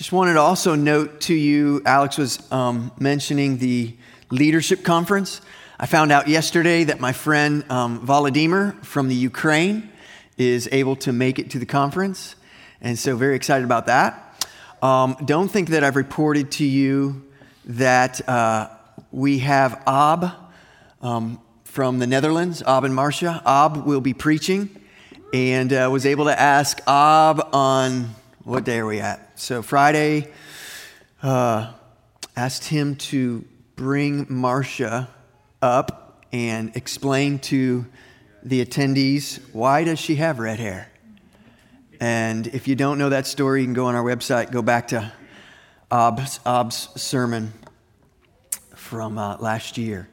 Just wanted to also note to you, Alex was um, mentioning the leadership conference. I found out yesterday that my friend um, Volodymyr from the Ukraine is able to make it to the conference, and so very excited about that. Um, don't think that I've reported to you that uh, we have Ab um, from the Netherlands, Ab and Marcia. Ab will be preaching, and uh, was able to ask Ab on what day are we at? So Friday, uh, asked him to bring Marcia up and explain to the attendees why does she have red hair? And if you don't know that story you can go on our website go back to Ob's, Ab's sermon from uh, last year.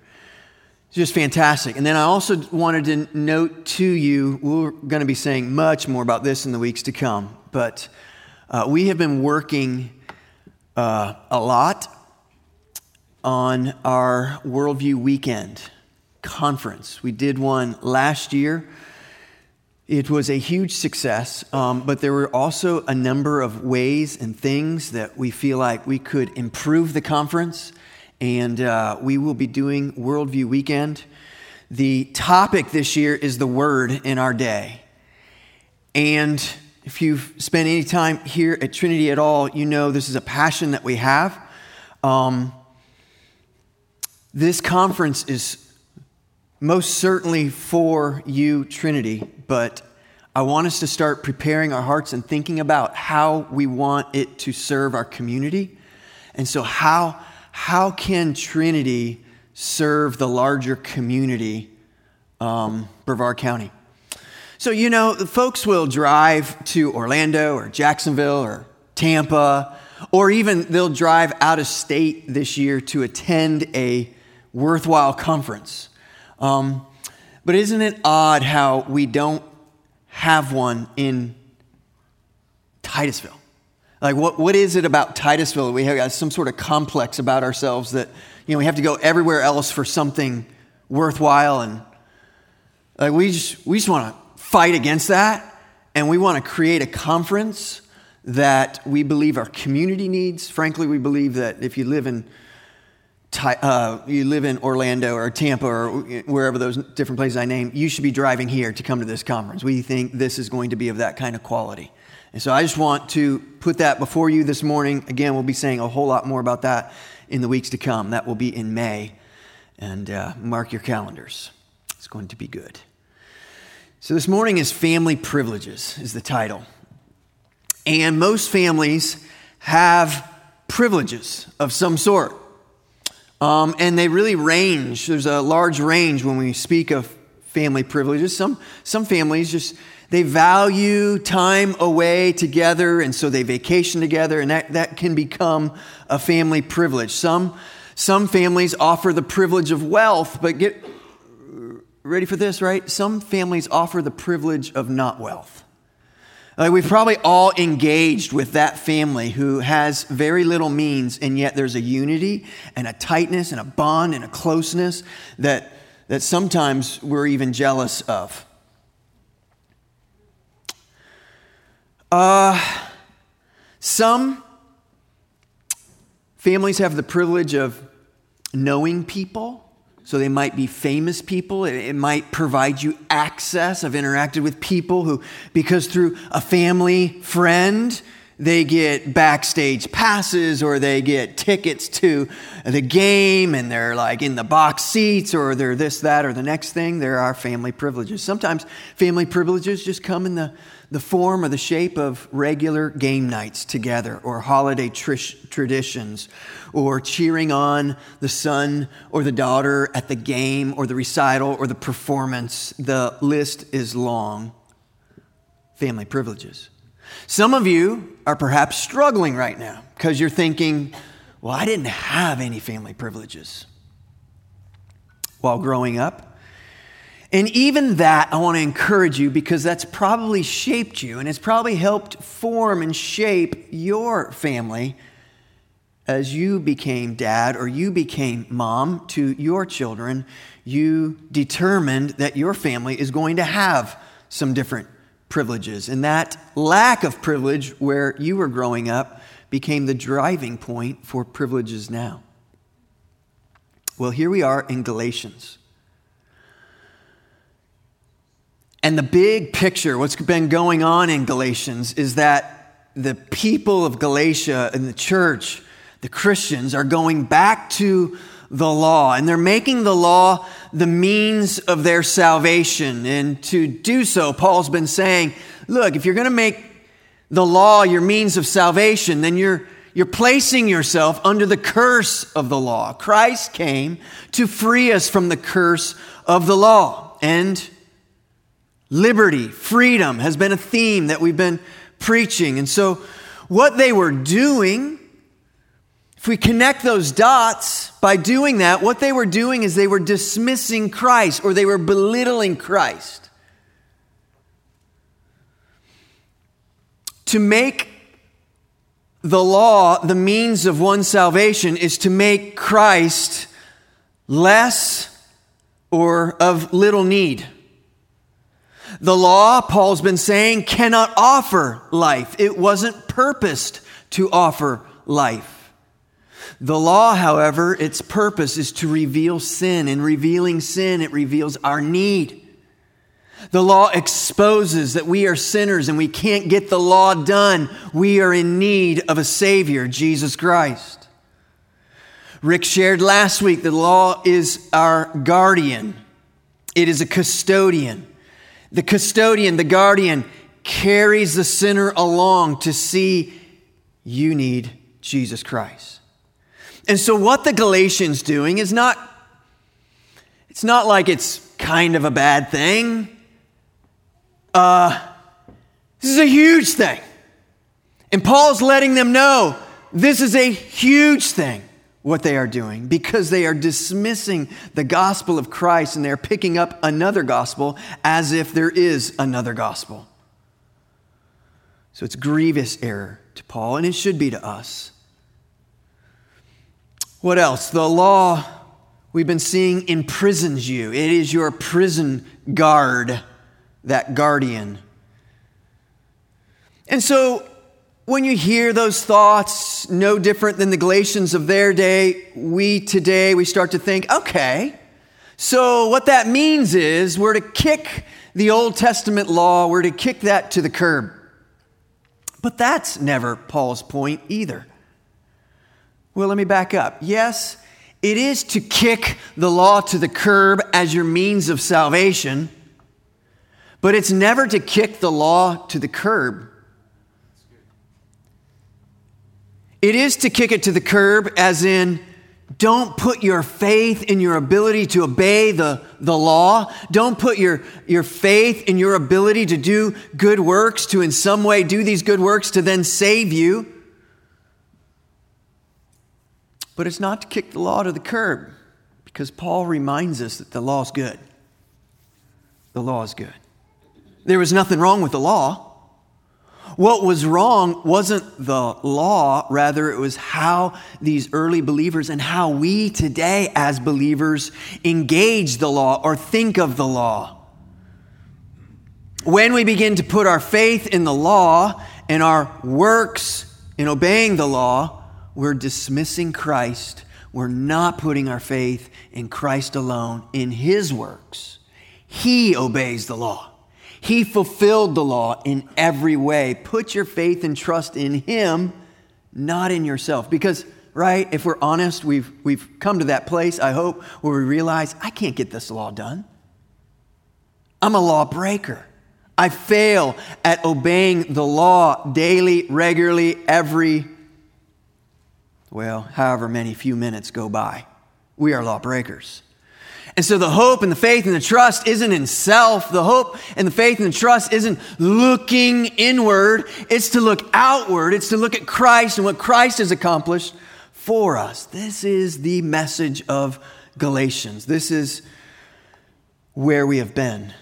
It's just fantastic. And then i also wanted to note to you we're going to be saying much more about this in the weeks to come but uh, we have been working uh, a lot on our Worldview Weekend conference. We did one last year. It was a huge success, um, but there were also a number of ways and things that we feel like we could improve the conference, and uh, we will be doing Worldview Weekend. The topic this year is the Word in our day. And if you've spent any time here at Trinity at all, you know this is a passion that we have. Um, this conference is most certainly for you, Trinity, but I want us to start preparing our hearts and thinking about how we want it to serve our community. And so, how, how can Trinity serve the larger community, um, Brevard County? So, you know, folks will drive to Orlando or Jacksonville or Tampa, or even they'll drive out of state this year to attend a worthwhile conference. Um, but isn't it odd how we don't have one in Titusville? Like, what, what is it about Titusville? We have some sort of complex about ourselves that, you know, we have to go everywhere else for something worthwhile. And like, we just, we just want to fight against that. And we want to create a conference that we believe our community needs. Frankly, we believe that if you live in uh, you live in Orlando or Tampa or wherever those different places I name, you should be driving here to come to this conference. We think this is going to be of that kind of quality. And so I just want to put that before you this morning. Again, we'll be saying a whole lot more about that in the weeks to come. That will be in May. And uh, mark your calendars. It's going to be good. So this morning is Family Privileges, is the title. And most families have privileges of some sort. Um, and they really range. There's a large range when we speak of family privileges. Some, some families just, they value time away together, and so they vacation together, and that, that can become a family privilege. Some, some families offer the privilege of wealth, but get ready for this, right? Some families offer the privilege of not wealth. Like we've probably all engaged with that family who has very little means, and yet there's a unity and a tightness and a bond and a closeness that, that sometimes we're even jealous of. Uh, some families have the privilege of knowing people so they might be famous people. It, might provide you access. I've interacted with people who, because through a family friend, they get backstage passes or they get tickets to the game and they're like in the box seats or they're this, that, or the next thing. There are family privileges. Sometimes family privileges just come in the the form or the shape of regular game nights together or holiday traditions or cheering on the son or the daughter at the game or the recital or the performance. The list is long. Family privileges. Some of you are perhaps struggling right now because you're thinking, well, I didn't have any family privileges while growing up. And even that, I want to encourage you because that's probably shaped you and it's probably helped form and shape your family as you became dad or you became mom to your children. You determined that your family is going to have some different privileges. And that lack of privilege where you were growing up became the driving point for privileges now? Well, here we are in Galatians. And the big picture, what's been going on in Galatians, is that the people of Galatia and the church, the Christians, are going back to the law, and they're making the law the means of their salvation. And to do so, Paul's been saying, look, if you're going to make the law your means of salvation, then you're, you're placing yourself under the curse of the law. Christ came to free us from the curse of the law. And liberty, freedom has been a theme that we've been preaching. And so, what they were doing if we connect those dots by doing that, what they were doing is they were dismissing Christ or they were belittling Christ. To make the law the means of one's salvation is to make Christ less or of little need. The law, Paul's been saying, cannot offer life. It wasn't purposed to offer life. The law, however, its purpose is to reveal sin. In revealing sin, it reveals our need. The law exposes that we are sinners and we can't get the law done. We are in need of a Savior, Jesus Christ. Rick shared last week the law is our guardian, it is a custodian. The custodian, the guardian, carries the sinner along to see you need Jesus Christ. And so what the Galatians doing is not it's not like it's kind of a bad thing. Uh, this is a huge thing. And Paul's letting them know this is a huge thing what they are doing because they are dismissing the gospel of Christ and they're picking up another gospel as if there is another gospel. So it's grievous error to Paul, and it should be to us. What else? The law we've been seeing imprisons you. It is your prison guard, that guardian. And so when you hear those thoughts, no different than the Galatians of their day, we today, we start to think, okay, so what that means is we're to kick the Old Testament law, we're to kick that to the curb. But that's never Paul's point either. Well, let me back up. Yes, it is to kick the law to the curb as your means of salvation, but it's never to kick the law to the curb. It is to kick it to the curb, as in, don't put your faith in your ability to obey the, the law. Don't put your, your faith in your ability to do good works, to in some way do these good works to then save you. But it's not to kick the law to the curb because Paul reminds us that the law is good. The law is good. There was nothing wrong with the law. What was wrong wasn't the law, rather, it was how these early believers and how we today as believers engage the law or think of the law. When we begin to put our faith in the law and our works in obeying the law, we're dismissing Christ. We're not putting our faith in Christ alone, in His works. He obeys the law. He fulfilled the law in every way. Put your faith and trust in Him, not in yourself. Because, right, if we're honest, we've, we've come to that place, I hope, where we realize I can't get this law done. I'm a lawbreaker. I fail at obeying the law daily, regularly, every well, however many few minutes go by. We are lawbreakers. And so the hope and the faith and the trust isn't in self. The hope and the faith and the trust isn't looking inward. It's to look outward. It's to look at Christ and what Christ has accomplished for us. This is the message of Galatians. This is where we have been.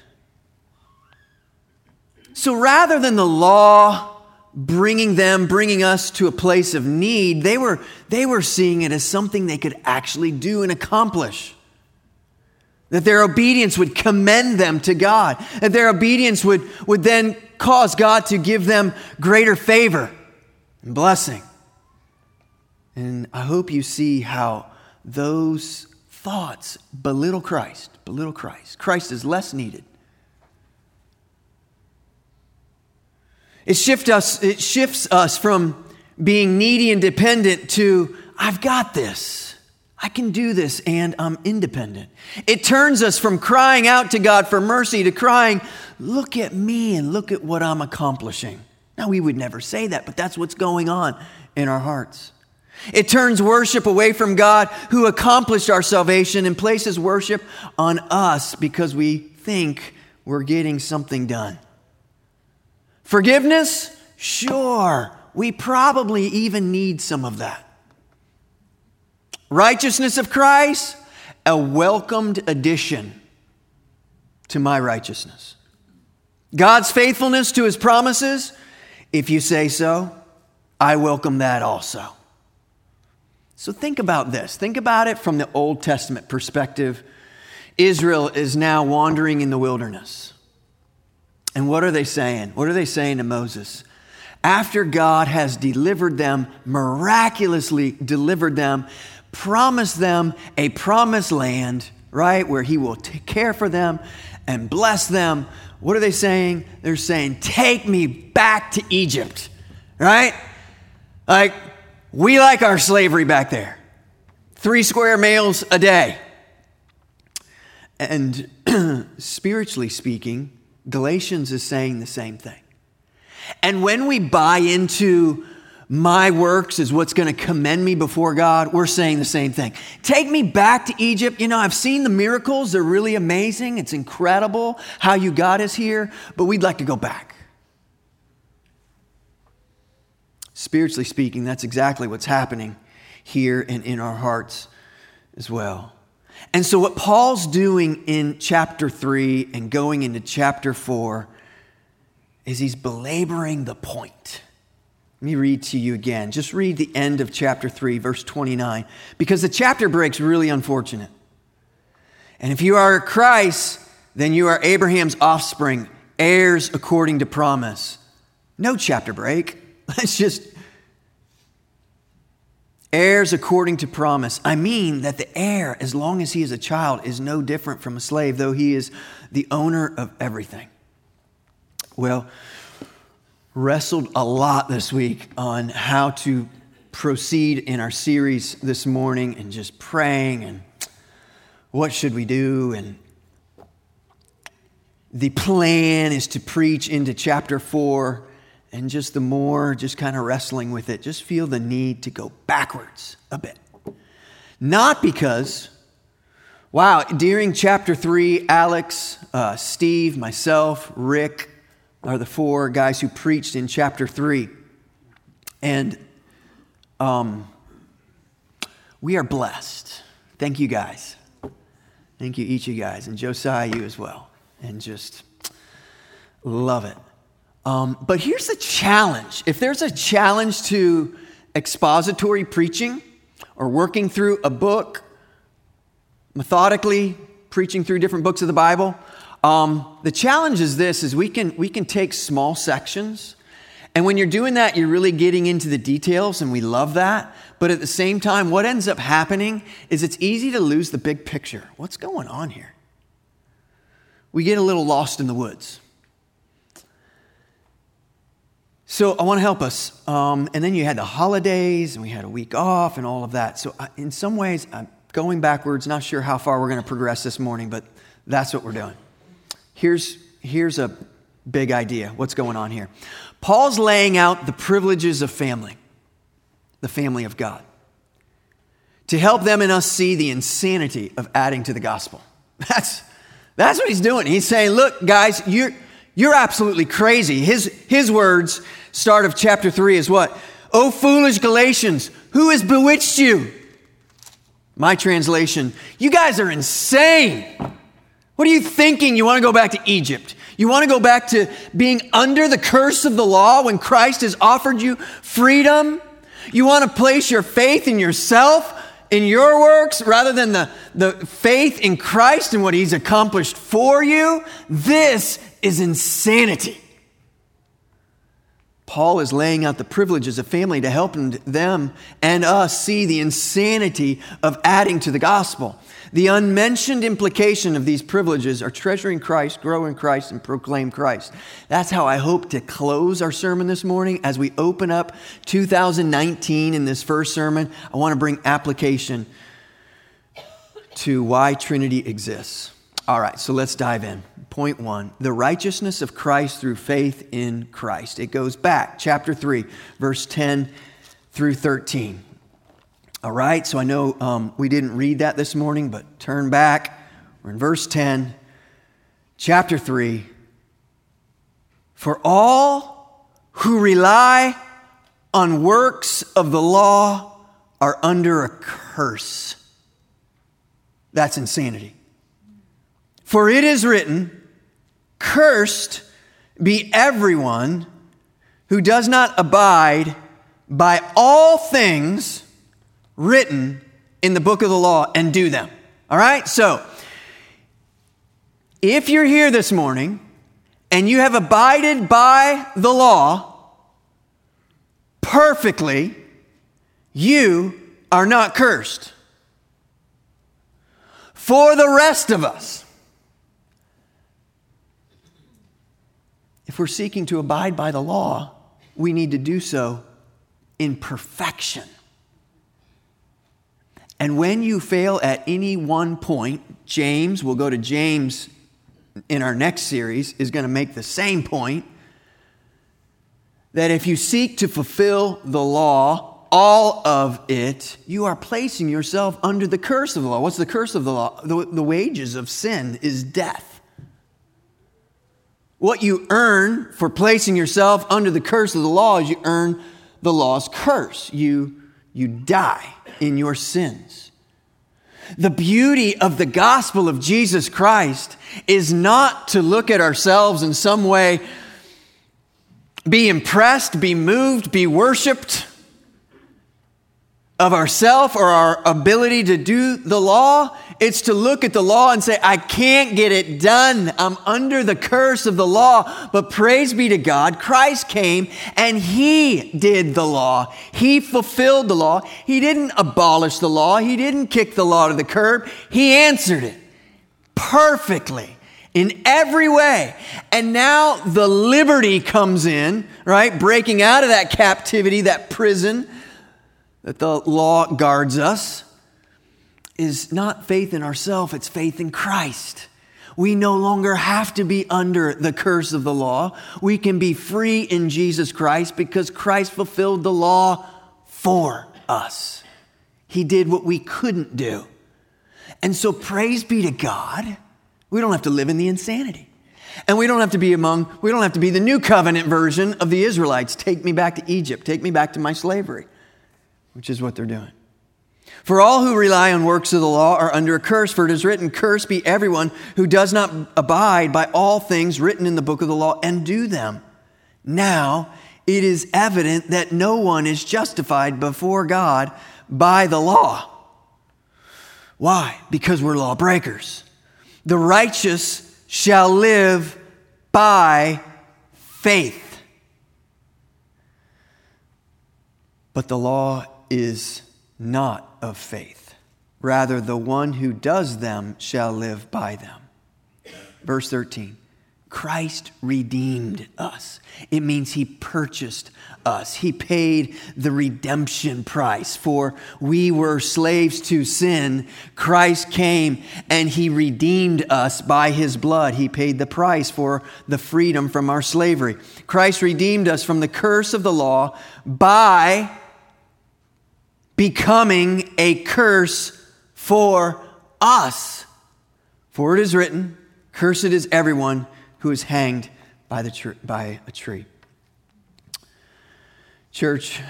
So rather than the law bringing them, bringing us to a place of need, they were, they were seeing it as something they could actually do and accomplish. That their obedience would commend them to God. That their obedience would, would then cause God to give them greater favor and blessing. And I hope you see how those thoughts belittle Christ, belittle Christ. Christ is less needed. It, shift us, it shifts us from being needy and dependent to, I've got this. I can do this and I'm independent. It turns us from crying out to God for mercy to crying, Look at me and look at what I'm accomplishing. Now, we would never say that, but that's what's going on in our hearts. It turns worship away from God who accomplished our salvation and places worship on us because we think we're getting something done. Forgiveness? Sure. We probably even need some of that. Righteousness of Christ? A welcomed addition to my righteousness. God's faithfulness to his promises? If you say so, I welcome that also. So think about this. Think about it from the Old Testament perspective. Israel is now wandering in the wilderness. And what are they saying? What are they saying to Moses? After God has delivered them, miraculously delivered them, promised them a promised land, right, where He will take care for them and bless them. What are they saying? They're saying, Take me back to Egypt, right? Like, we like our slavery back there. Three square meals a day. And spiritually speaking, Galatians is saying the same thing. And when we buy into my works is what's going to commend me before God, we're saying the same thing. Take me back to Egypt. You know, I've seen the miracles, they're really amazing. It's incredible how you got us here, but we'd like to go back. Spiritually speaking, that's exactly what's happening here and in our hearts as well. And so, what Paul's doing in chapter 3 and going into chapter 4 is he's belaboring the point. Me read to you again. Just read the end of chapter 3, verse 29, because the chapter break's really unfortunate. And if you are Christ, then you are Abraham's offspring, heirs according to promise. No chapter break. Let's just heirs according to promise. I mean that the heir, as long as he is a child, is no different from a slave, though he is the owner of everything. Well, wrestled a lot this week on how to proceed in our series this morning and just praying and what should we do and the plan is to preach into chapter 4 and just the more just kind of wrestling with it, just feel the need to go backwards a bit. Not because, wow, during chapter three, Alex, uh, Steve, myself, Rick are the four guys who preached in chapter three. And um, we are blessed. Thank you guys. Thank you, each of you guys, and Josiah, you as well. And just love it. Um, but here's the challenge if there's a challenge to expository preaching or working through a book, methodically preaching through different books of the Bible, um, the challenge is this is we can we can take small sections and when you're doing that you're really getting into the details and we love that but at the same time what ends up happening is it's easy to lose the big picture what's going on here we get a little lost in the woods so I want to help us. Um, and then you had the holidays, and we had a week off, and all of that. So I, in some ways, I'm going backwards. Not sure how far we're going to progress this morning, but that's what we're doing. Here's here's a big idea. What's going on here? Paul's laying out the privileges of family, the family of God, to help them and us see the insanity of adding to the gospel. That's that's what he's doing. He's saying, look, guys, you're you're absolutely crazy. His, his words, start of chapter 3, is what? O foolish Galatians, who has bewitched you? My translation, you guys are insane. What are you thinking? You want to go back to Egypt? You want to go back to being under the curse of the law when Christ has offered you freedom? You want to place your faith in yourself, in your works, rather than the, the faith in Christ and what He's accomplished for you? This is insanity. Paul is laying out the privileges of family to help them and us see the insanity of adding to the gospel. The unmentioned implication of these privileges are treasuring Christ, grow in Christ, and proclaim Christ. That's how I hope to close our sermon this morning. As we open up 2019 in this first sermon, I want to bring application to why Trinity exists. All right, so let's dive in. Point one the righteousness of Christ through faith in Christ. It goes back, chapter 3, verse 10 through 13. All right, so I know um, we didn't read that this morning, but turn back. We're in verse 10, chapter 3. For all who rely on works of the law are under a curse. That's insanity. For it is written, Cursed be everyone who does not abide by all things written in the book of the law and do them. All right? So, if you're here this morning and you have abided by the law perfectly, you are not cursed. For the rest of us, if we're seeking to abide by the law, we need to do so in perfection. And when you fail at any one point, James, we'll go to James in our next series, is going to make the same point that if you seek to fulfill the law, all of it, you are placing yourself under the curse of the law. What's the curse of the law? The, the wages of sin is death. What you earn for placing yourself under the curse of the law is you earn the law's curse. You, you die in your sins. The beauty of the gospel of Jesus Christ is not to look at ourselves in some way, be impressed, be moved, be worshiped of ourself or our ability to do the law. It's to look at the law and say, I can't get it done. I'm under the curse of the law. But praise be to God, Christ came and He did the law. He fulfilled the law. He didn't abolish the law. He didn't kick the law to the curb. He answered it perfectly in every way. And now the liberty comes in, right? Breaking out of that captivity, that prison that the law guards us is not faith in ourselves, it's faith in Christ. We no longer have to be under the curse of the law. We can be free in Jesus Christ because Christ fulfilled the law for us. He did what we couldn't do. And so, praise be to God, we don't have to live in the insanity. And we don't have to be among, we don't have to be the new covenant version of the Israelites. Take me back to Egypt, take me back to my slavery which is what they're doing. For all who rely on works of the law are under a curse, for it is written, Curse be everyone who does not abide by all things written in the book of the law and do them. Now it is evident that no one is justified before God by the law. Why? Because we're lawbreakers. The righteous shall live by faith. But the law is not of faith. Rather, the one who does them shall live by them. Verse 13 Christ redeemed us. It means he purchased us. He paid the redemption price. For we were slaves to sin. Christ came and he redeemed us by his blood. He paid the price for the freedom from our slavery. Christ redeemed us from the curse of the law by becoming a curse for us. For it is written, Cursed is everyone who is hanged by, the tr- by a tree. Church,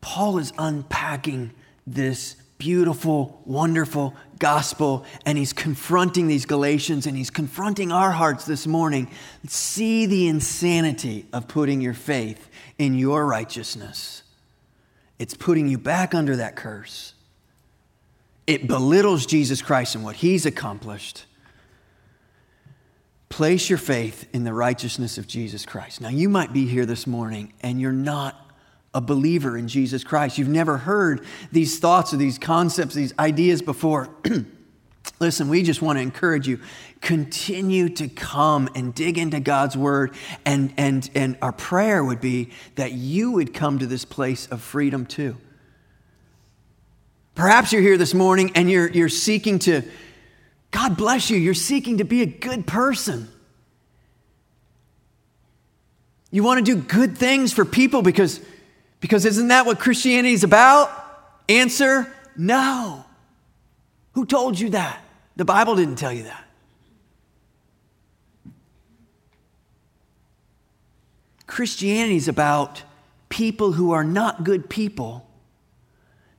Paul is unpacking this beautiful, wonderful gospel, and he's confronting these Galatians and he's confronting our hearts this morning. See the insanity of putting your faith in your righteousness it's putting you back under that curse. It belittles Jesus Christ and what he's accomplished. place your faith in the righteousness of Jesus Christ. Now, you might be here this morning and you're not a believer in Jesus Christ. You've never heard these thoughts or these concepts, these ideas before. Listen, we just want to encourage you. Continue to come and dig into God's word. And, and, and our prayer would be that you would come to this place of freedom too. Perhaps you're here this morning and you're, you're seeking to, God bless you, you're seeking to be a good person. You want to do good things for people because, because isn't that what Christianity is about? Answer no. Who told you that? The Bible didn't tell you that. Christianity is about people who are not good people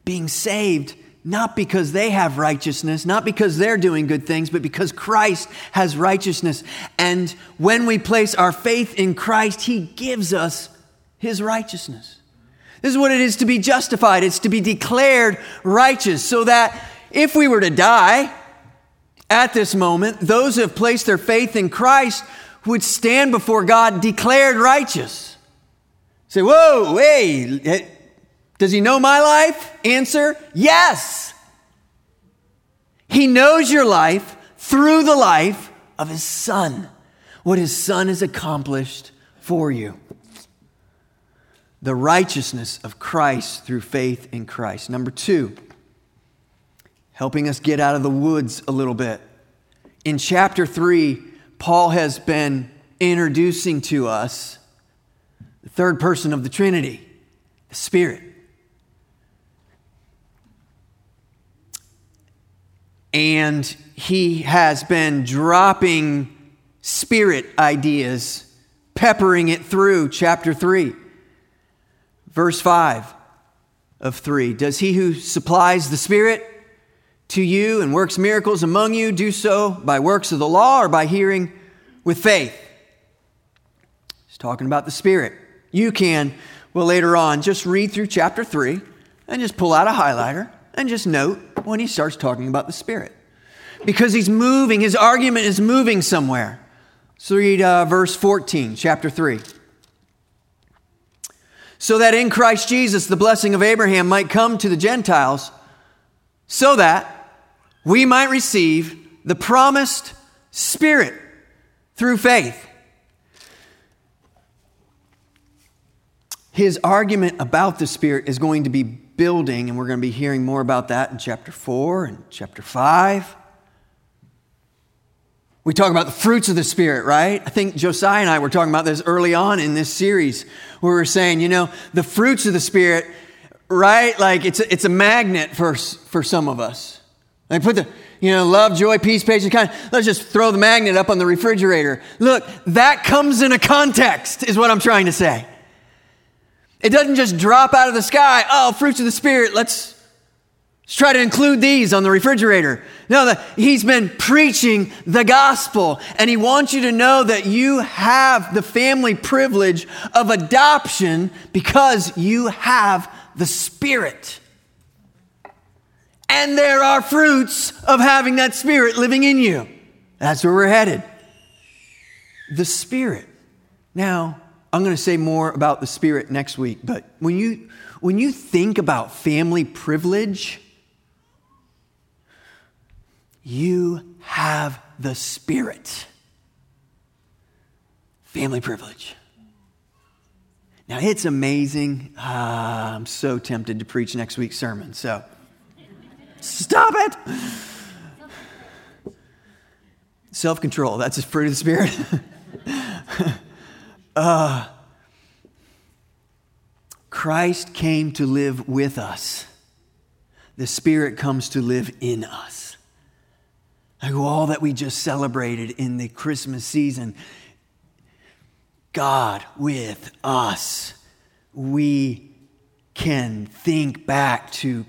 being saved not because they have righteousness, not because they're doing good things, but because Christ has righteousness. And when we place our faith in Christ, He gives us His righteousness. This is what it is to be justified. It's to be declared righteous so that if we were to die at this moment, those who have placed their faith in Christ would stand before God declared righteous. Say, whoa, hey, eh, does he know my life? Answer, yes. He knows your life through the life of his son, what his son has accomplished for you. The righteousness of Christ through faith in Christ. Number two, helping us get out of the woods a little bit. In chapter 3, Paul has been introducing to us the third person of the Trinity, the Spirit. And he has been dropping spirit ideas, peppering it through chapter 3. Verse 5 of 3 Does he who supplies the Spirit to you and works miracles among you do so by works of the law or by hearing with faith? He's talking about the Spirit. You can, well, later on, just read through chapter 3 and just pull out a highlighter and just note when he starts talking about the Spirit. Because he's moving, his argument is moving somewhere. So read uh, verse 14, chapter 3. So that in Christ Jesus the blessing of Abraham might come to the Gentiles, so that we might receive the promised Spirit through faith. His argument about the Spirit is going to be building, and we're going to be hearing more about that in chapter 4 and chapter 5. We talk about the fruits of the Spirit, right? I think Josiah and I were talking about this early on in this series where we are saying, you know, the fruits of the Spirit, right? Like it's a, it's a magnet for, for some of us. Like put the, you know, love, joy, peace, patience, kind. Let's just throw the magnet up on the refrigerator. Look, that comes in a context, is what I'm trying to say. It doesn't just drop out of the sky. Oh, fruits of the Spirit, let's Let's try to include these on the refrigerator. No, that he's been preaching the gospel, and he wants you to know that you have the family privilege of adoption because you have the Spirit. And there are fruits of having that Spirit living in you. That's where we're headed. The Spirit. Now, I'm going to say more about the Spirit next week, but when you, when you think about family privilege, you have the Spirit. Family privilege. Now, it's amazing. Ah, I'm so tempted to preach next week's sermon, so stop it. Self control, that's a fruit of the Spirit. uh, Christ came to live with us, the Spirit comes to live in us. Like all that we just celebrated in the Christmas season. God with us. We can think back to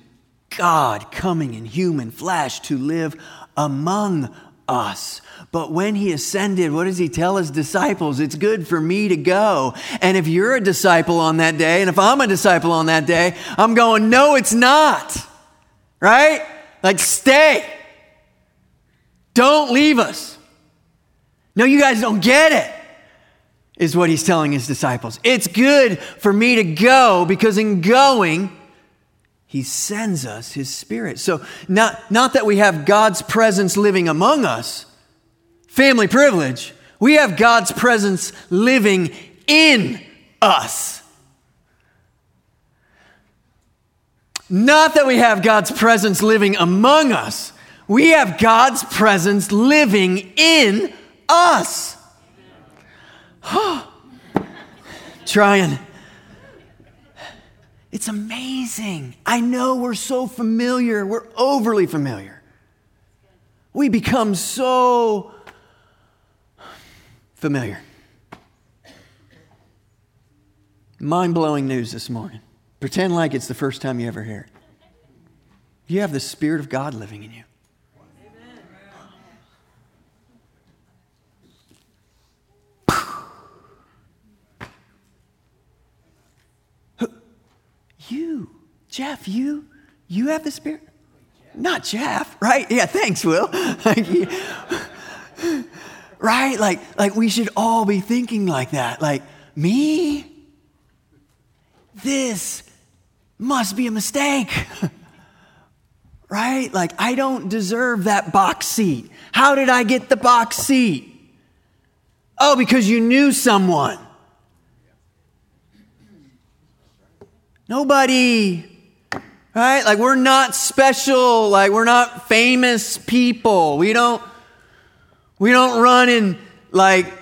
God coming in human flesh to live among us. But when he ascended, what does he tell his disciples? It's good for me to go. And if you're a disciple on that day, and if I'm a disciple on that day, I'm going, no, it's not. Right? Like, stay. Don't leave us. No, you guys don't get it, is what he's telling his disciples. It's good for me to go because in going, he sends us his spirit. So, not, not that we have God's presence living among us, family privilege, we have God's presence living in us. Not that we have God's presence living among us, we have God's presence living in us. Trying. It's amazing. I know we're so familiar, we're overly familiar. We become so familiar. Mind blowing news this morning. Pretend like it's the first time you ever hear it. You have the Spirit of God living in you. You, Jeff, you, you have the Spirit? Not Jeff, right? Yeah, thanks, Will. right? Like, like we should all be thinking like that. Like, me? This must be a mistake. right? Like, I don't deserve that box seat. How did I get the box seat? Oh, because you knew someone. Nobody, right? Like we're not special, like we're not famous people. We don't we don't run in like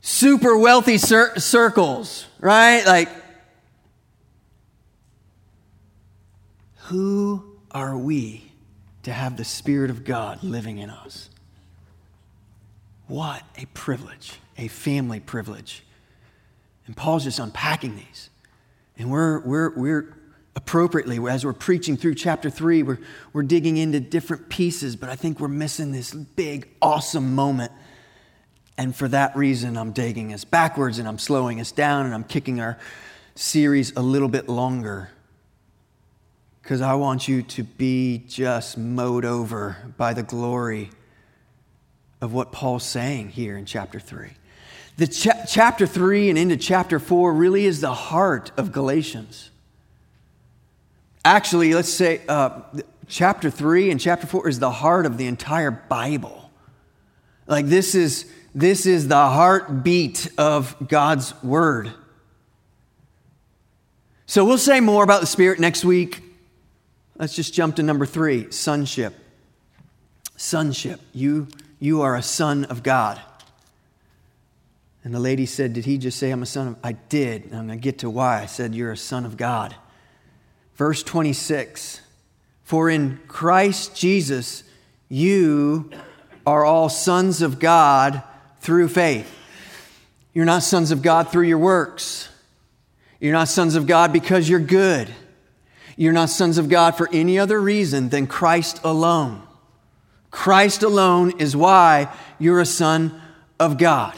super wealthy cir- circles, right? Like who are we to have the spirit of God living in us? What a privilege, a family privilege. And Paul's just unpacking these. And we're, we're, we're appropriately, as we're preaching through chapter three, we're, we're digging into different pieces, but I think we're missing this big, awesome moment. And for that reason, I'm digging us backwards and I'm slowing us down and I'm kicking our series a little bit longer. Because I want you to be just mowed over by the glory of what Paul's saying here in chapter 3. The cha- chapter 3 and into chapter 4 really is the heart of Galatians. Actually, let's say uh, chapter 3 and chapter 4 is the heart of the entire Bible. Like this is this is the heartbeat of God's word. So we'll say more about the Spirit next week. Let's just jump to number three sonship. Sonship. You, you are a son of God. And the lady said, Did he just say I'm a son of? I did. And I'm going to get to why. I said, You're a son of God. Verse 26 For in Christ Jesus, you are all sons of God through faith. You're not sons of God through your works. You're not sons of God because you're good. You're not sons of God for any other reason than Christ alone. Christ alone is why you're a son of God.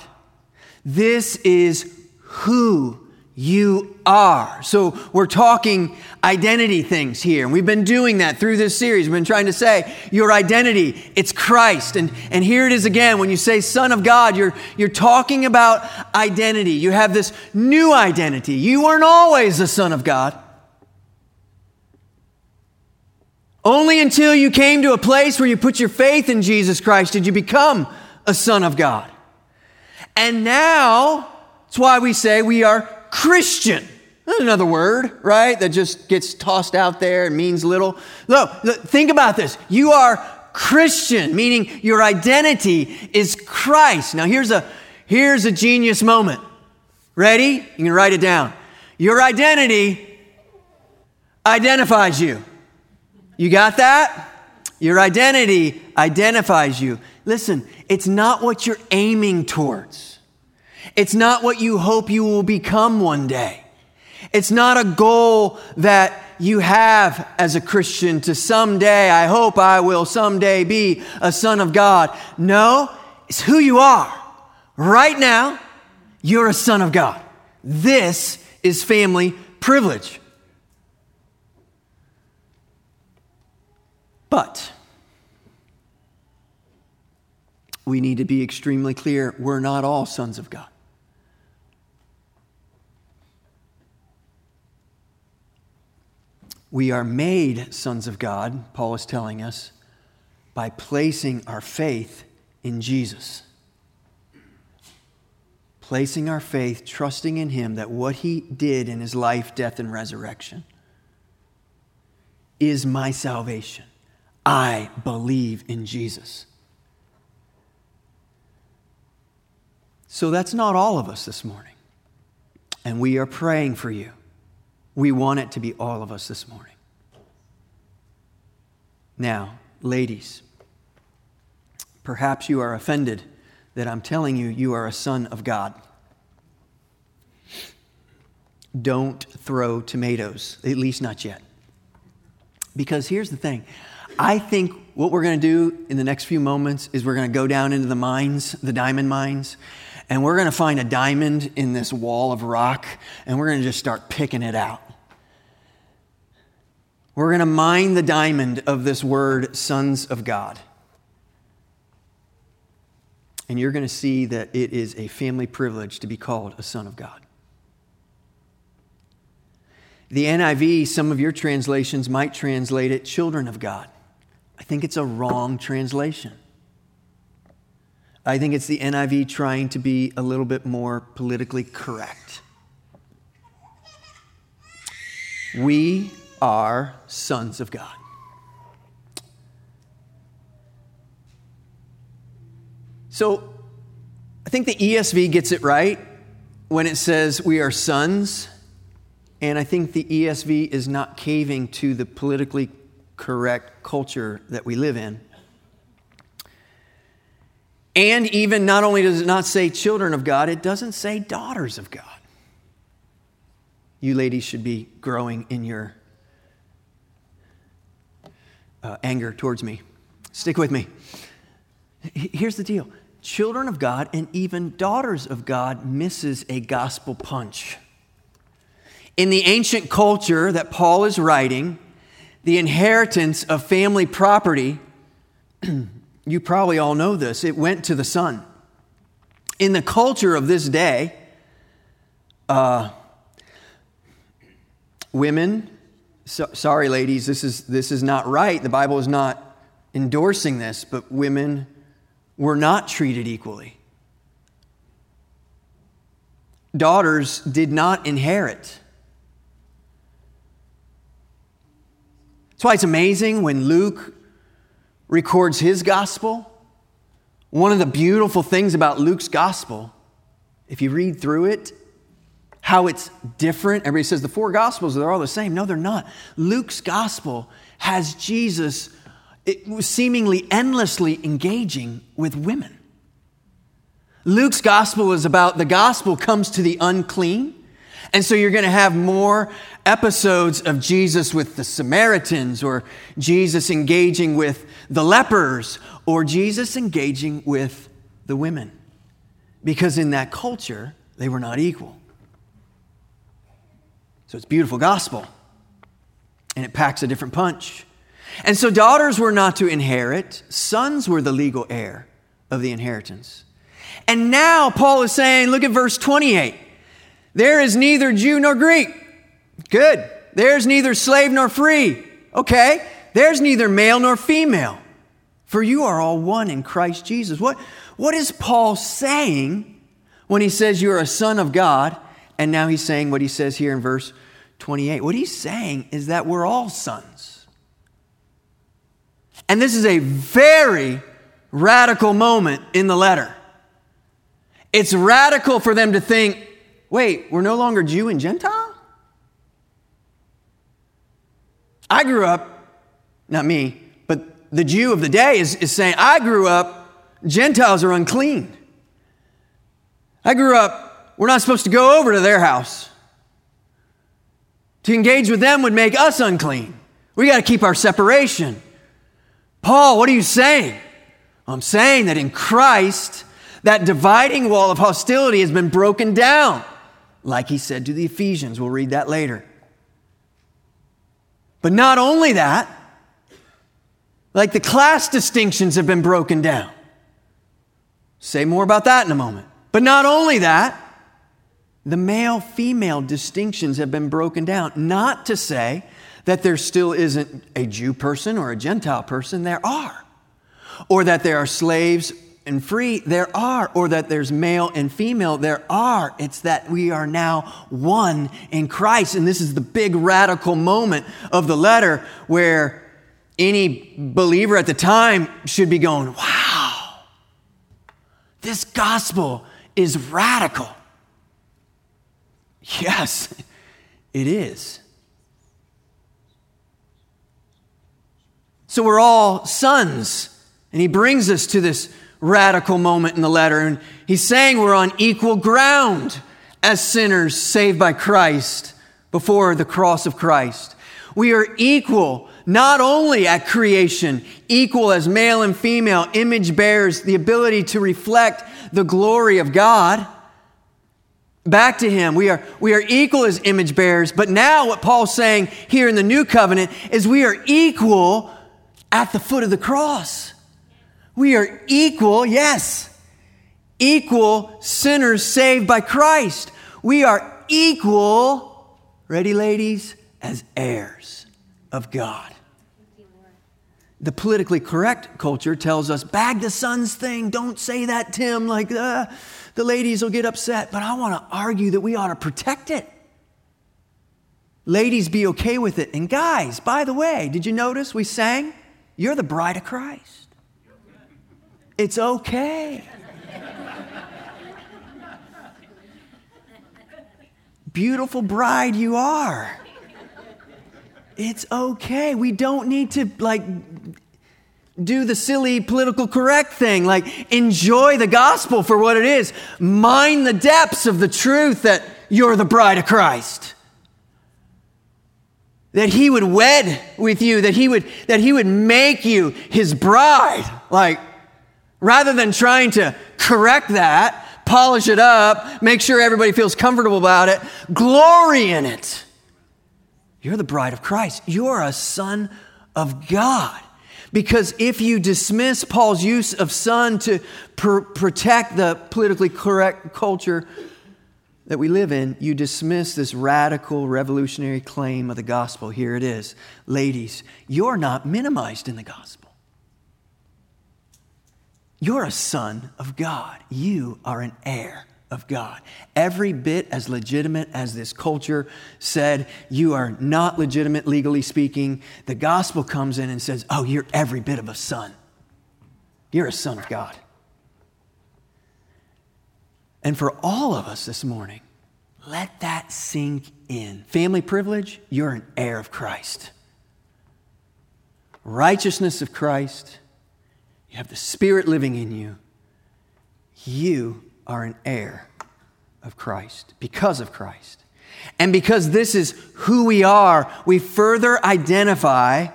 This is who you are. So we're talking identity things here. And we've been doing that through this series. We've been trying to say your identity, it's Christ. And, and here it is again. When you say son of God, you're, you're talking about identity. You have this new identity. You weren't always a son of God. Only until you came to a place where you put your faith in Jesus Christ did you become a son of God. And now, that's why we say we are Christian. That's another word, right? That just gets tossed out there and means little. Look, think about this. You are Christian, meaning your identity is Christ. Now here's a here's a genius moment. Ready? You can write it down. Your identity identifies you. You got that? Your identity identifies you. Listen, it's not what you're aiming towards. It's not what you hope you will become one day. It's not a goal that you have as a Christian to someday, I hope I will someday be a son of God. No, it's who you are. Right now, you're a son of God. This is family privilege. But we need to be extremely clear we're not all sons of God. We are made sons of God, Paul is telling us, by placing our faith in Jesus. Placing our faith, trusting in Him that what He did in His life, death, and resurrection is my salvation. I believe in Jesus. So that's not all of us this morning. And we are praying for you. We want it to be all of us this morning. Now, ladies, perhaps you are offended that I'm telling you you are a son of God. Don't throw tomatoes, at least not yet. Because here's the thing I think what we're going to do in the next few moments is we're going to go down into the mines, the diamond mines, and we're going to find a diamond in this wall of rock, and we're going to just start picking it out. We're going to mine the diamond of this word, sons of God. And you're going to see that it is a family privilege to be called a son of God. The NIV, some of your translations might translate it children of God. I think it's a wrong translation. I think it's the NIV trying to be a little bit more politically correct. We are sons of God. So I think the ESV gets it right when it says we are sons. And I think the ESV is not caving to the politically correct culture that we live in. And even not only does it not say children of God, it doesn't say daughters of God. You ladies should be growing in your uh, anger towards me. Stick with me. Here's the deal children of God and even daughters of God misses a gospel punch. In the ancient culture that Paul is writing, the inheritance of family property, you probably all know this, it went to the son. In the culture of this day, uh, women so, sorry, ladies, this is, this is not right. The Bible is not endorsing this, but women were not treated equally. Daughters did not inherit. That's why it's amazing when Luke records his gospel. One of the beautiful things about Luke's gospel, if you read through it, how it's different. Everybody says the four gospels, they're all the same. No, they're not. Luke's gospel has Jesus seemingly endlessly engaging with women. Luke's gospel is about the gospel comes to the unclean. And so you're going to have more episodes of Jesus with the Samaritans, or Jesus engaging with the lepers, or Jesus engaging with the women. Because in that culture, they were not equal. So it's beautiful gospel. And it packs a different punch. And so daughters were not to inherit, sons were the legal heir of the inheritance. And now Paul is saying, look at verse 28. There is neither Jew nor Greek. Good. There's neither slave nor free. Okay. There's neither male nor female. For you are all one in Christ Jesus. What, what is Paul saying when he says you're a son of God and now he's saying what he says here in verse 28. What he's saying is that we're all sons. And this is a very radical moment in the letter. It's radical for them to think wait, we're no longer Jew and Gentile? I grew up, not me, but the Jew of the day is, is saying, I grew up, Gentiles are unclean. I grew up, we're not supposed to go over to their house. To engage with them would make us unclean. We got to keep our separation. Paul, what are you saying? I'm saying that in Christ, that dividing wall of hostility has been broken down, like he said to the Ephesians. We'll read that later. But not only that, like the class distinctions have been broken down. Say more about that in a moment. But not only that, the male female distinctions have been broken down. Not to say that there still isn't a Jew person or a Gentile person, there are. Or that there are slaves and free, there are. Or that there's male and female, there are. It's that we are now one in Christ. And this is the big radical moment of the letter where any believer at the time should be going, wow, this gospel is radical. Yes, it is. So we're all sons. And he brings us to this radical moment in the letter. And he's saying we're on equal ground as sinners saved by Christ before the cross of Christ. We are equal not only at creation, equal as male and female, image bears, the ability to reflect the glory of God back to him. We are, we are equal as image bearers. But now, what Paul's saying here in the new covenant is we are equal at the foot of the cross. We are equal, yes, equal sinners saved by Christ. We are equal, ready, ladies, as heirs of God. The politically correct culture tells us, bag the sons thing. Don't say that, Tim. Like, uh, the ladies will get upset, but I want to argue that we ought to protect it. Ladies, be okay with it. And guys, by the way, did you notice we sang? You're the bride of Christ. It's okay. Beautiful bride you are. It's okay. We don't need to like do the silly political correct thing. Like, enjoy the gospel for what it is. Mine the depths of the truth that you're the bride of Christ. That he would wed with you, that he would, that he would make you his bride. Like, rather than trying to correct that, polish it up, make sure everybody feels comfortable about it, glory in it. You're the bride of Christ. You're a son of God. Because if you dismiss Paul's use of son to pr- protect the politically correct culture that we live in, you dismiss this radical revolutionary claim of the gospel. Here it is. Ladies, you're not minimized in the gospel. You're a son of God. You are an heir of God. Every bit as legitimate as this culture said, you are not legitimate legally speaking. The gospel comes in and says, oh, you're every bit of a son. You're a son of God. And for all of us this morning, let that sink in. Family privilege, you're an heir of Christ. Righteousness of Christ, you have the Spirit living in you. You are an heir of Christ because of Christ. And because this is who we are, we further identify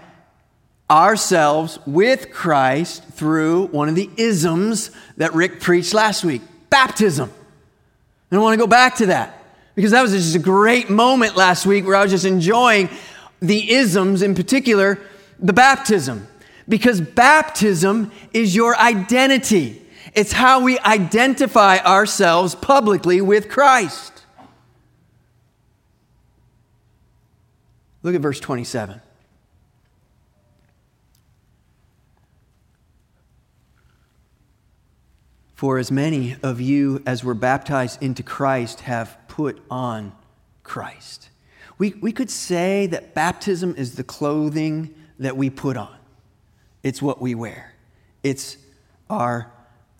ourselves with Christ through one of the isms that Rick preached last week baptism. And I want to go back to that because that was just a great moment last week where I was just enjoying the isms, in particular, the baptism. Because baptism is your identity. It's how we identify ourselves publicly with Christ. Look at verse 27. For as many of you as were baptized into Christ have put on Christ. We, we could say that baptism is the clothing that we put on, it's what we wear, it's our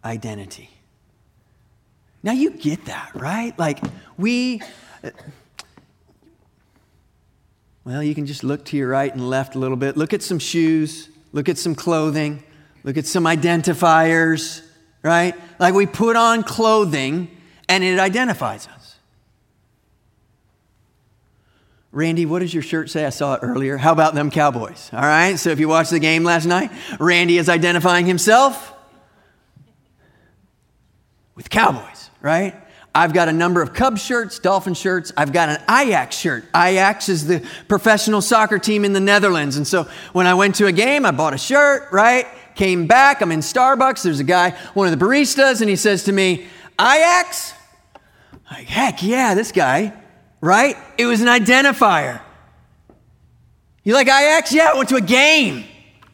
identity. Now you get that, right? Like we, uh, well, you can just look to your right and left a little bit. Look at some shoes, look at some clothing, look at some identifiers, right? Like we put on clothing and it identifies us. Randy, what does your shirt say? I saw it earlier. How about them Cowboys? All right, so if you watched the game last night, Randy is identifying himself with Cowboys, right? I've got a number of Cubs shirts, Dolphin shirts. I've got an Ajax shirt. Ajax is the professional soccer team in the Netherlands. And so when I went to a game, I bought a shirt, right? Came back, I'm in Starbucks. There's a guy, one of the baristas, and he says to me, Ajax? Like, heck yeah, this guy, right? It was an identifier. You're like Ajax? Yeah, I went to a game.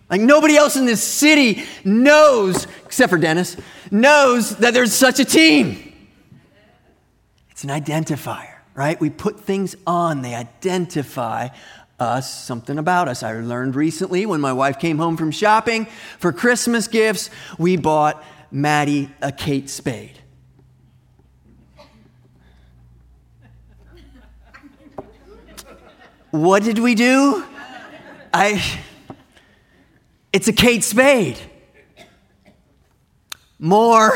Like nobody else in this city knows, except for Dennis, knows that there's such a team. It's an identifier, right? We put things on, they identify us, something about us. I learned recently when my wife came home from shopping for Christmas gifts, we bought Maddie a Kate Spade. What did we do? I it's a Kate Spade. More.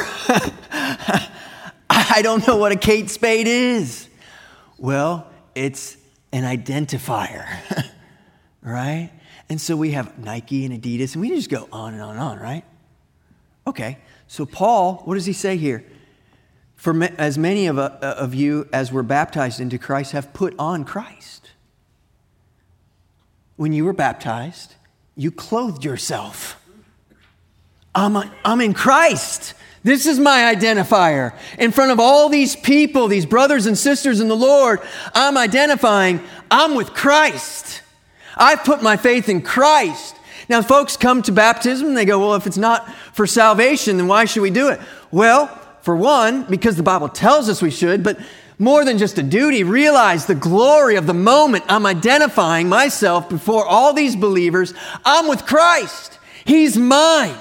I don't know what a Kate Spade is. Well, it's an identifier, right? And so we have Nike and Adidas, and we just go on and on and on, right? Okay, so Paul, what does he say here? For as many of, uh, of you as were baptized into Christ have put on Christ. When you were baptized, you clothed yourself. I'm, a, I'm in Christ. This is my identifier. In front of all these people, these brothers and sisters in the Lord, I'm identifying I'm with Christ. I've put my faith in Christ. Now, folks come to baptism and they go, Well, if it's not for salvation, then why should we do it? Well, for one, because the Bible tells us we should, but more than just a duty, realize the glory of the moment I'm identifying myself before all these believers. I'm with Christ. He's mine.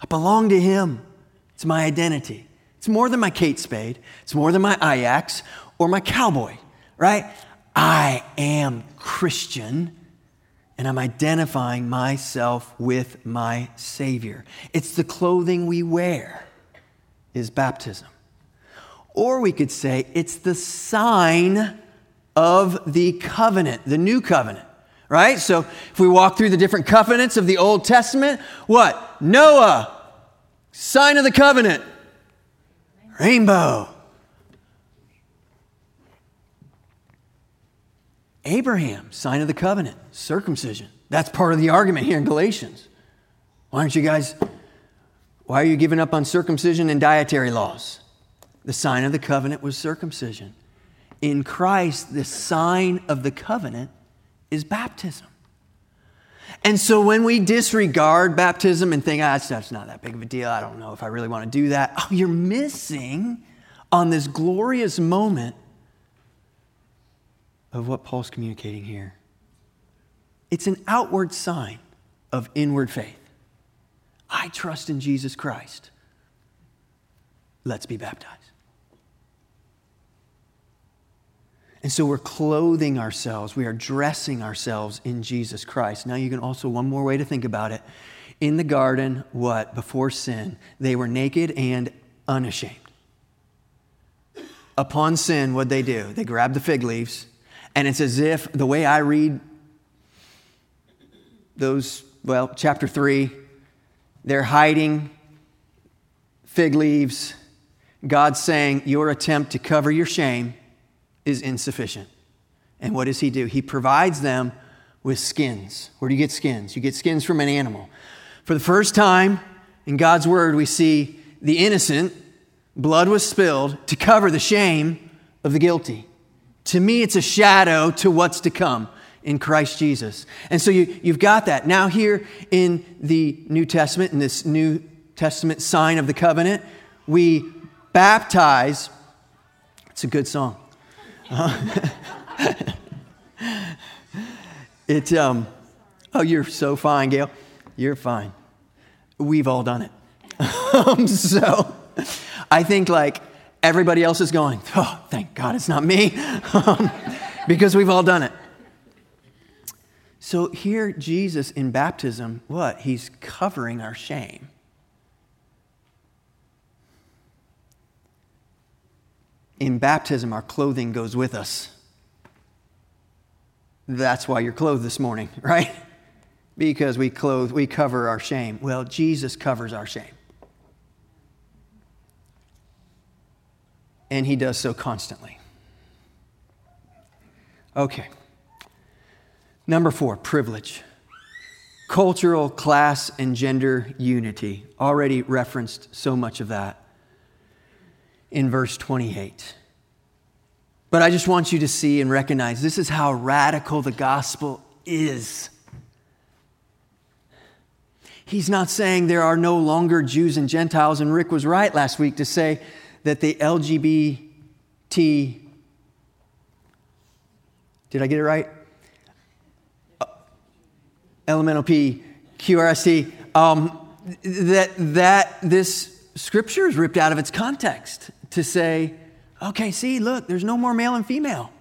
I belong to Him. It's my identity. It's more than my Kate Spade. It's more than my Ajax or my cowboy, right? I am Christian and I'm identifying myself with my Savior. It's the clothing we wear, is baptism. Or we could say it's the sign of the covenant, the new covenant, right? So if we walk through the different covenants of the Old Testament, what? Noah, sign of the covenant, rainbow. Abraham, sign of the covenant, circumcision. That's part of the argument here in Galatians. Why aren't you guys, why are you giving up on circumcision and dietary laws? The sign of the covenant was circumcision. In Christ, the sign of the covenant is baptism. And so when we disregard baptism and think, ah, that's not that big of a deal, I don't know if I really want to do that, oh, you're missing on this glorious moment of what Paul's communicating here. It's an outward sign of inward faith. I trust in Jesus Christ. Let's be baptized. And so we're clothing ourselves, we are dressing ourselves in Jesus Christ. Now, you can also, one more way to think about it. In the garden, what? Before sin, they were naked and unashamed. Upon sin, what they do? They grab the fig leaves, and it's as if the way I read those, well, chapter 3, they're hiding fig leaves. God's saying, Your attempt to cover your shame is insufficient. And what does he do? He provides them with skins. Where do you get skins? You get skins from an animal. For the first time in God's word, we see the innocent, blood was spilled to cover the shame of the guilty. To me, it's a shadow to what's to come in Christ Jesus. And so you, you've got that. Now, here in the New Testament, in this New Testament sign of the covenant, we baptize. It's a good song. it, um, oh, you're so fine, Gail. You're fine. We've all done it. um, so I think like everybody else is going, oh, thank God it's not me, um, because we've all done it. So here, Jesus in baptism, what? He's covering our shame. In baptism, our clothing goes with us. That's why you're clothed this morning, right? Because we clothe, we cover our shame. Well, Jesus covers our shame. And he does so constantly. Okay. Number four, privilege. cultural, class, and gender unity. Already referenced so much of that in verse 28. But I just want you to see and recognize this is how radical the gospel is. He's not saying there are no longer Jews and Gentiles, and Rick was right last week to say that the LGBT, did I get it right? elemental P, QRST, um, that, that this scripture is ripped out of its context to say, okay, see, look, there's no more male and female.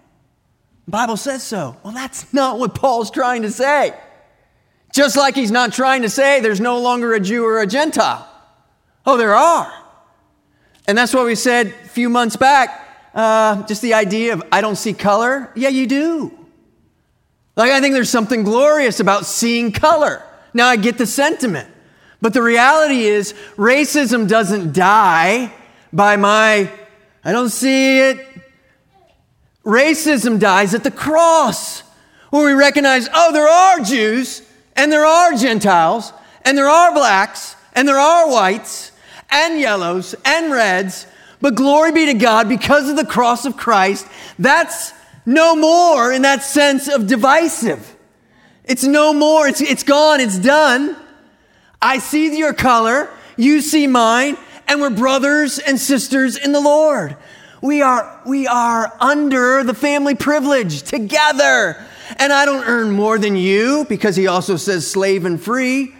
The Bible says so. Well, that's not what Paul's trying to say. Just like he's not trying to say there's no longer a Jew or a Gentile. Oh, there are. And that's what we said a few months back. Uh, just the idea of I don't see color. Yeah, you do. Like, I think there's something glorious about seeing color. Now, I get the sentiment. But the reality is, racism doesn't die by my, I don't see it. Racism dies at the cross, where we recognize, oh, there are Jews, and there are Gentiles, and there are blacks, and there are whites, and yellows, and reds. But glory be to God, because of the cross of Christ, that's no more in that sense of divisive. It's no more. It's, it's gone. It's done. I see your color. You see mine. And we're brothers and sisters in the Lord. We are, we are under the family privilege together. And I don't earn more than you because he also says slave and free.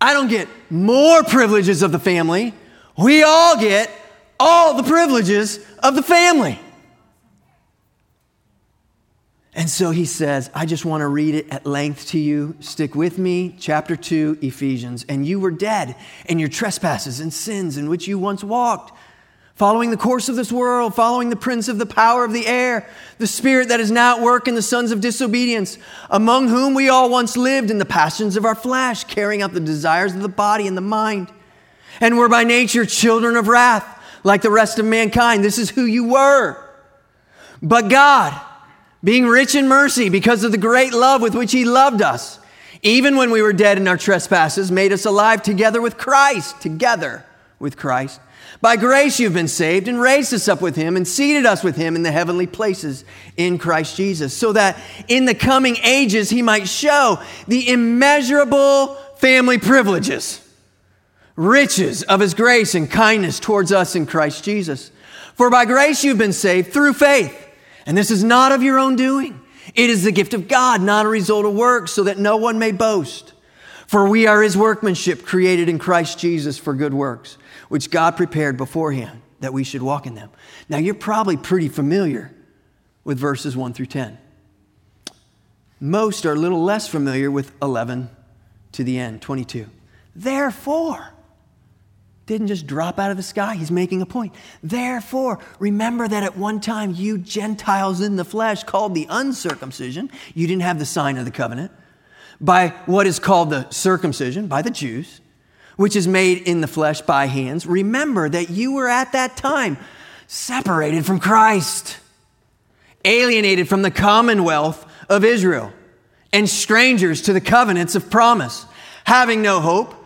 I don't get more privileges of the family. We all get all the privileges of the family. And so he says, I just want to read it at length to you. Stick with me. Chapter 2, Ephesians. And you were dead in your trespasses and sins in which you once walked, following the course of this world, following the prince of the power of the air, the spirit that is now at work in the sons of disobedience, among whom we all once lived in the passions of our flesh, carrying out the desires of the body and the mind. And were by nature children of wrath like the rest of mankind. This is who you were. But God, being rich in mercy because of the great love with which He loved us, even when we were dead in our trespasses, made us alive together with Christ, together with Christ. By grace you've been saved and raised us up with him and seated us with him in the heavenly places in Christ Jesus, so that in the coming ages he might show the immeasurable family privileges riches of his grace and kindness towards us in Christ Jesus. For by grace you've been saved through faith. And this is not of your own doing. It is the gift of God, not a result of works, so that no one may boast. For we are his workmanship, created in Christ Jesus for good works, which God prepared beforehand that we should walk in them. Now, you're probably pretty familiar with verses 1 through 10. Most are a little less familiar with 11 to the end, 22. Therefore, didn't just drop out of the sky. He's making a point. Therefore, remember that at one time you Gentiles in the flesh, called the uncircumcision, you didn't have the sign of the covenant, by what is called the circumcision, by the Jews, which is made in the flesh by hands. Remember that you were at that time separated from Christ, alienated from the commonwealth of Israel, and strangers to the covenants of promise, having no hope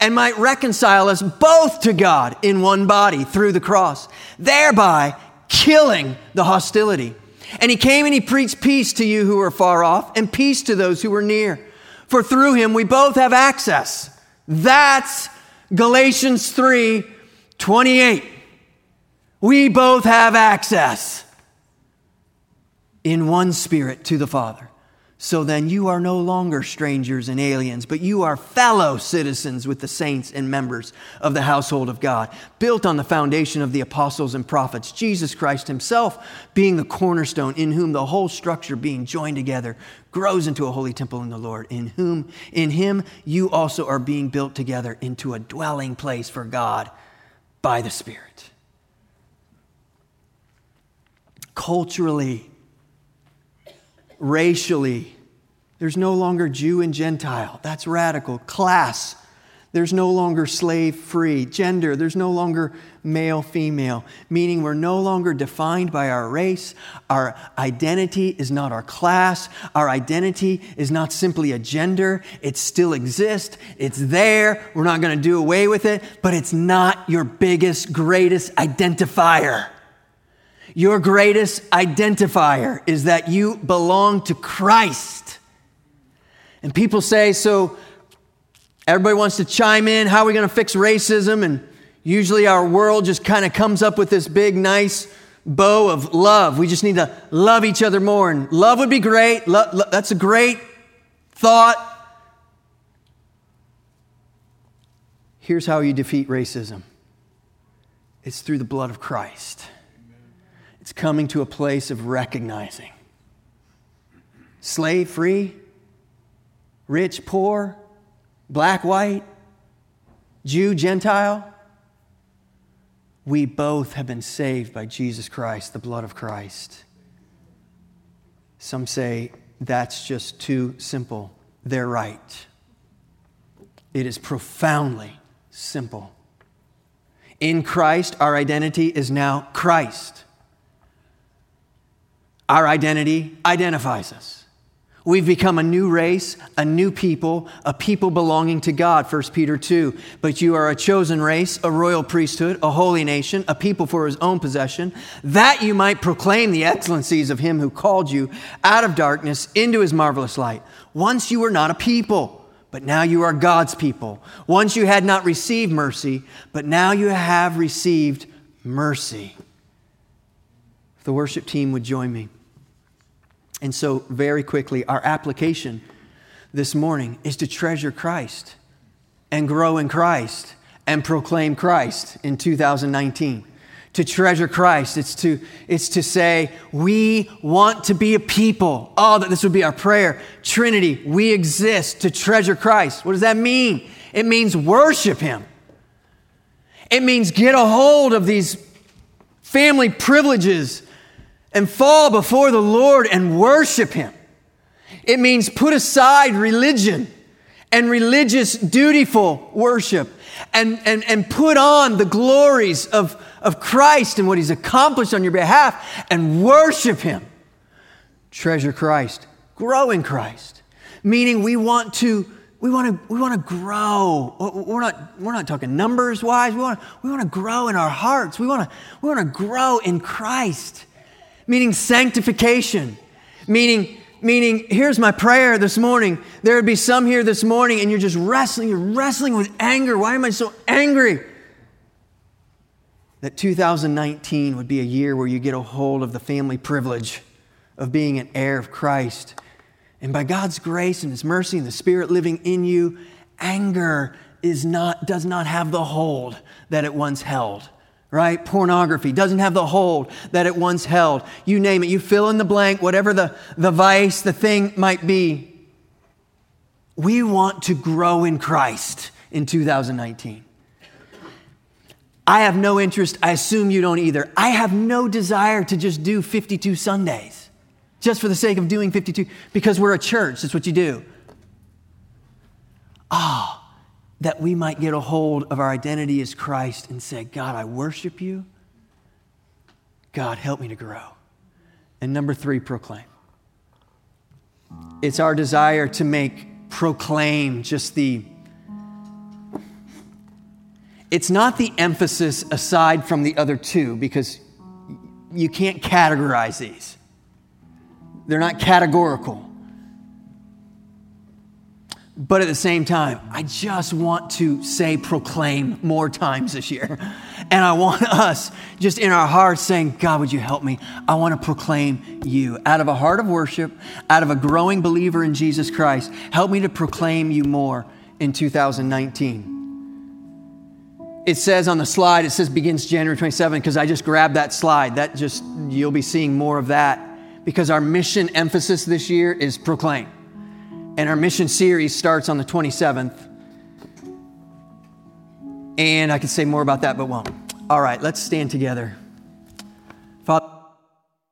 and might reconcile us both to God in one body through the cross, thereby killing the hostility. And he came and he preached peace to you who are far off and peace to those who are near. For through him we both have access. That's Galatians 3 28. We both have access in one spirit to the Father. So then you are no longer strangers and aliens, but you are fellow citizens with the saints and members of the household of God, built on the foundation of the apostles and prophets, Jesus Christ himself being the cornerstone, in whom the whole structure being joined together grows into a holy temple in the Lord, in whom in him you also are being built together into a dwelling place for God by the Spirit. Culturally, racially. There's no longer Jew and Gentile. That's radical. Class. There's no longer slave free. Gender. There's no longer male female, meaning we're no longer defined by our race. Our identity is not our class. Our identity is not simply a gender. It still exists. It's there. We're not going to do away with it, but it's not your biggest, greatest identifier. Your greatest identifier is that you belong to Christ. And people say, so everybody wants to chime in. How are we going to fix racism? And usually our world just kind of comes up with this big, nice bow of love. We just need to love each other more. And love would be great. Lo- lo- that's a great thought. Here's how you defeat racism it's through the blood of Christ. Coming to a place of recognizing slave free, rich, poor, black, white, Jew, Gentile. We both have been saved by Jesus Christ, the blood of Christ. Some say that's just too simple. They're right. It is profoundly simple. In Christ, our identity is now Christ. Our identity identifies us. We've become a new race, a new people, a people belonging to God, 1 Peter 2. But you are a chosen race, a royal priesthood, a holy nation, a people for his own possession, that you might proclaim the excellencies of him who called you out of darkness into his marvelous light. Once you were not a people, but now you are God's people. Once you had not received mercy, but now you have received mercy. If the worship team would join me. And so, very quickly, our application this morning is to treasure Christ and grow in Christ and proclaim Christ in 2019. To treasure Christ, it's to, it's to say, we want to be a people. Oh, that this would be our prayer. Trinity, we exist to treasure Christ. What does that mean? It means worship Him. It means get a hold of these family privileges and fall before the Lord and worship Him. It means put aside religion and religious dutiful worship and, and, and put on the glories of, of Christ and what He's accomplished on your behalf and worship Him. Treasure Christ, grow in Christ, meaning we want to. We want, to, we want to grow. We're not, we're not talking numbers wise. We want, to, we want to grow in our hearts. We want to, we want to grow in Christ meaning sanctification, meaning meaning here's my prayer this morning. There would be some here this morning and you're just wrestling you're wrestling with anger. Why am i so angry? That 2019 would be a year where you get a hold of the family privilege of being an heir of christ. And by god's grace and his mercy and the spirit living in you anger is not does not have the hold that it once held right? Pornography doesn't have the hold that it once held. You name it, you fill in the blank, whatever the, the vice, the thing might be. We want to grow in Christ in 2019. I have no interest, I assume you don't either. I have no desire to just do 52 Sundays just for the sake of doing 52 because we're a church, that's what you do. Ah, oh, that we might get a hold of our identity as Christ and say, God, I worship you. God, help me to grow. And number three, proclaim. It's our desire to make proclaim just the, it's not the emphasis aside from the other two because you can't categorize these, they're not categorical. But at the same time, I just want to say proclaim more times this year. And I want us just in our hearts saying, God, would you help me? I want to proclaim you out of a heart of worship, out of a growing believer in Jesus Christ. Help me to proclaim you more in 2019. It says on the slide, it says begins January 27 because I just grabbed that slide. That just, you'll be seeing more of that because our mission emphasis this year is proclaim. And our mission series starts on the 27th. And I could say more about that, but won't. All right, let's stand together.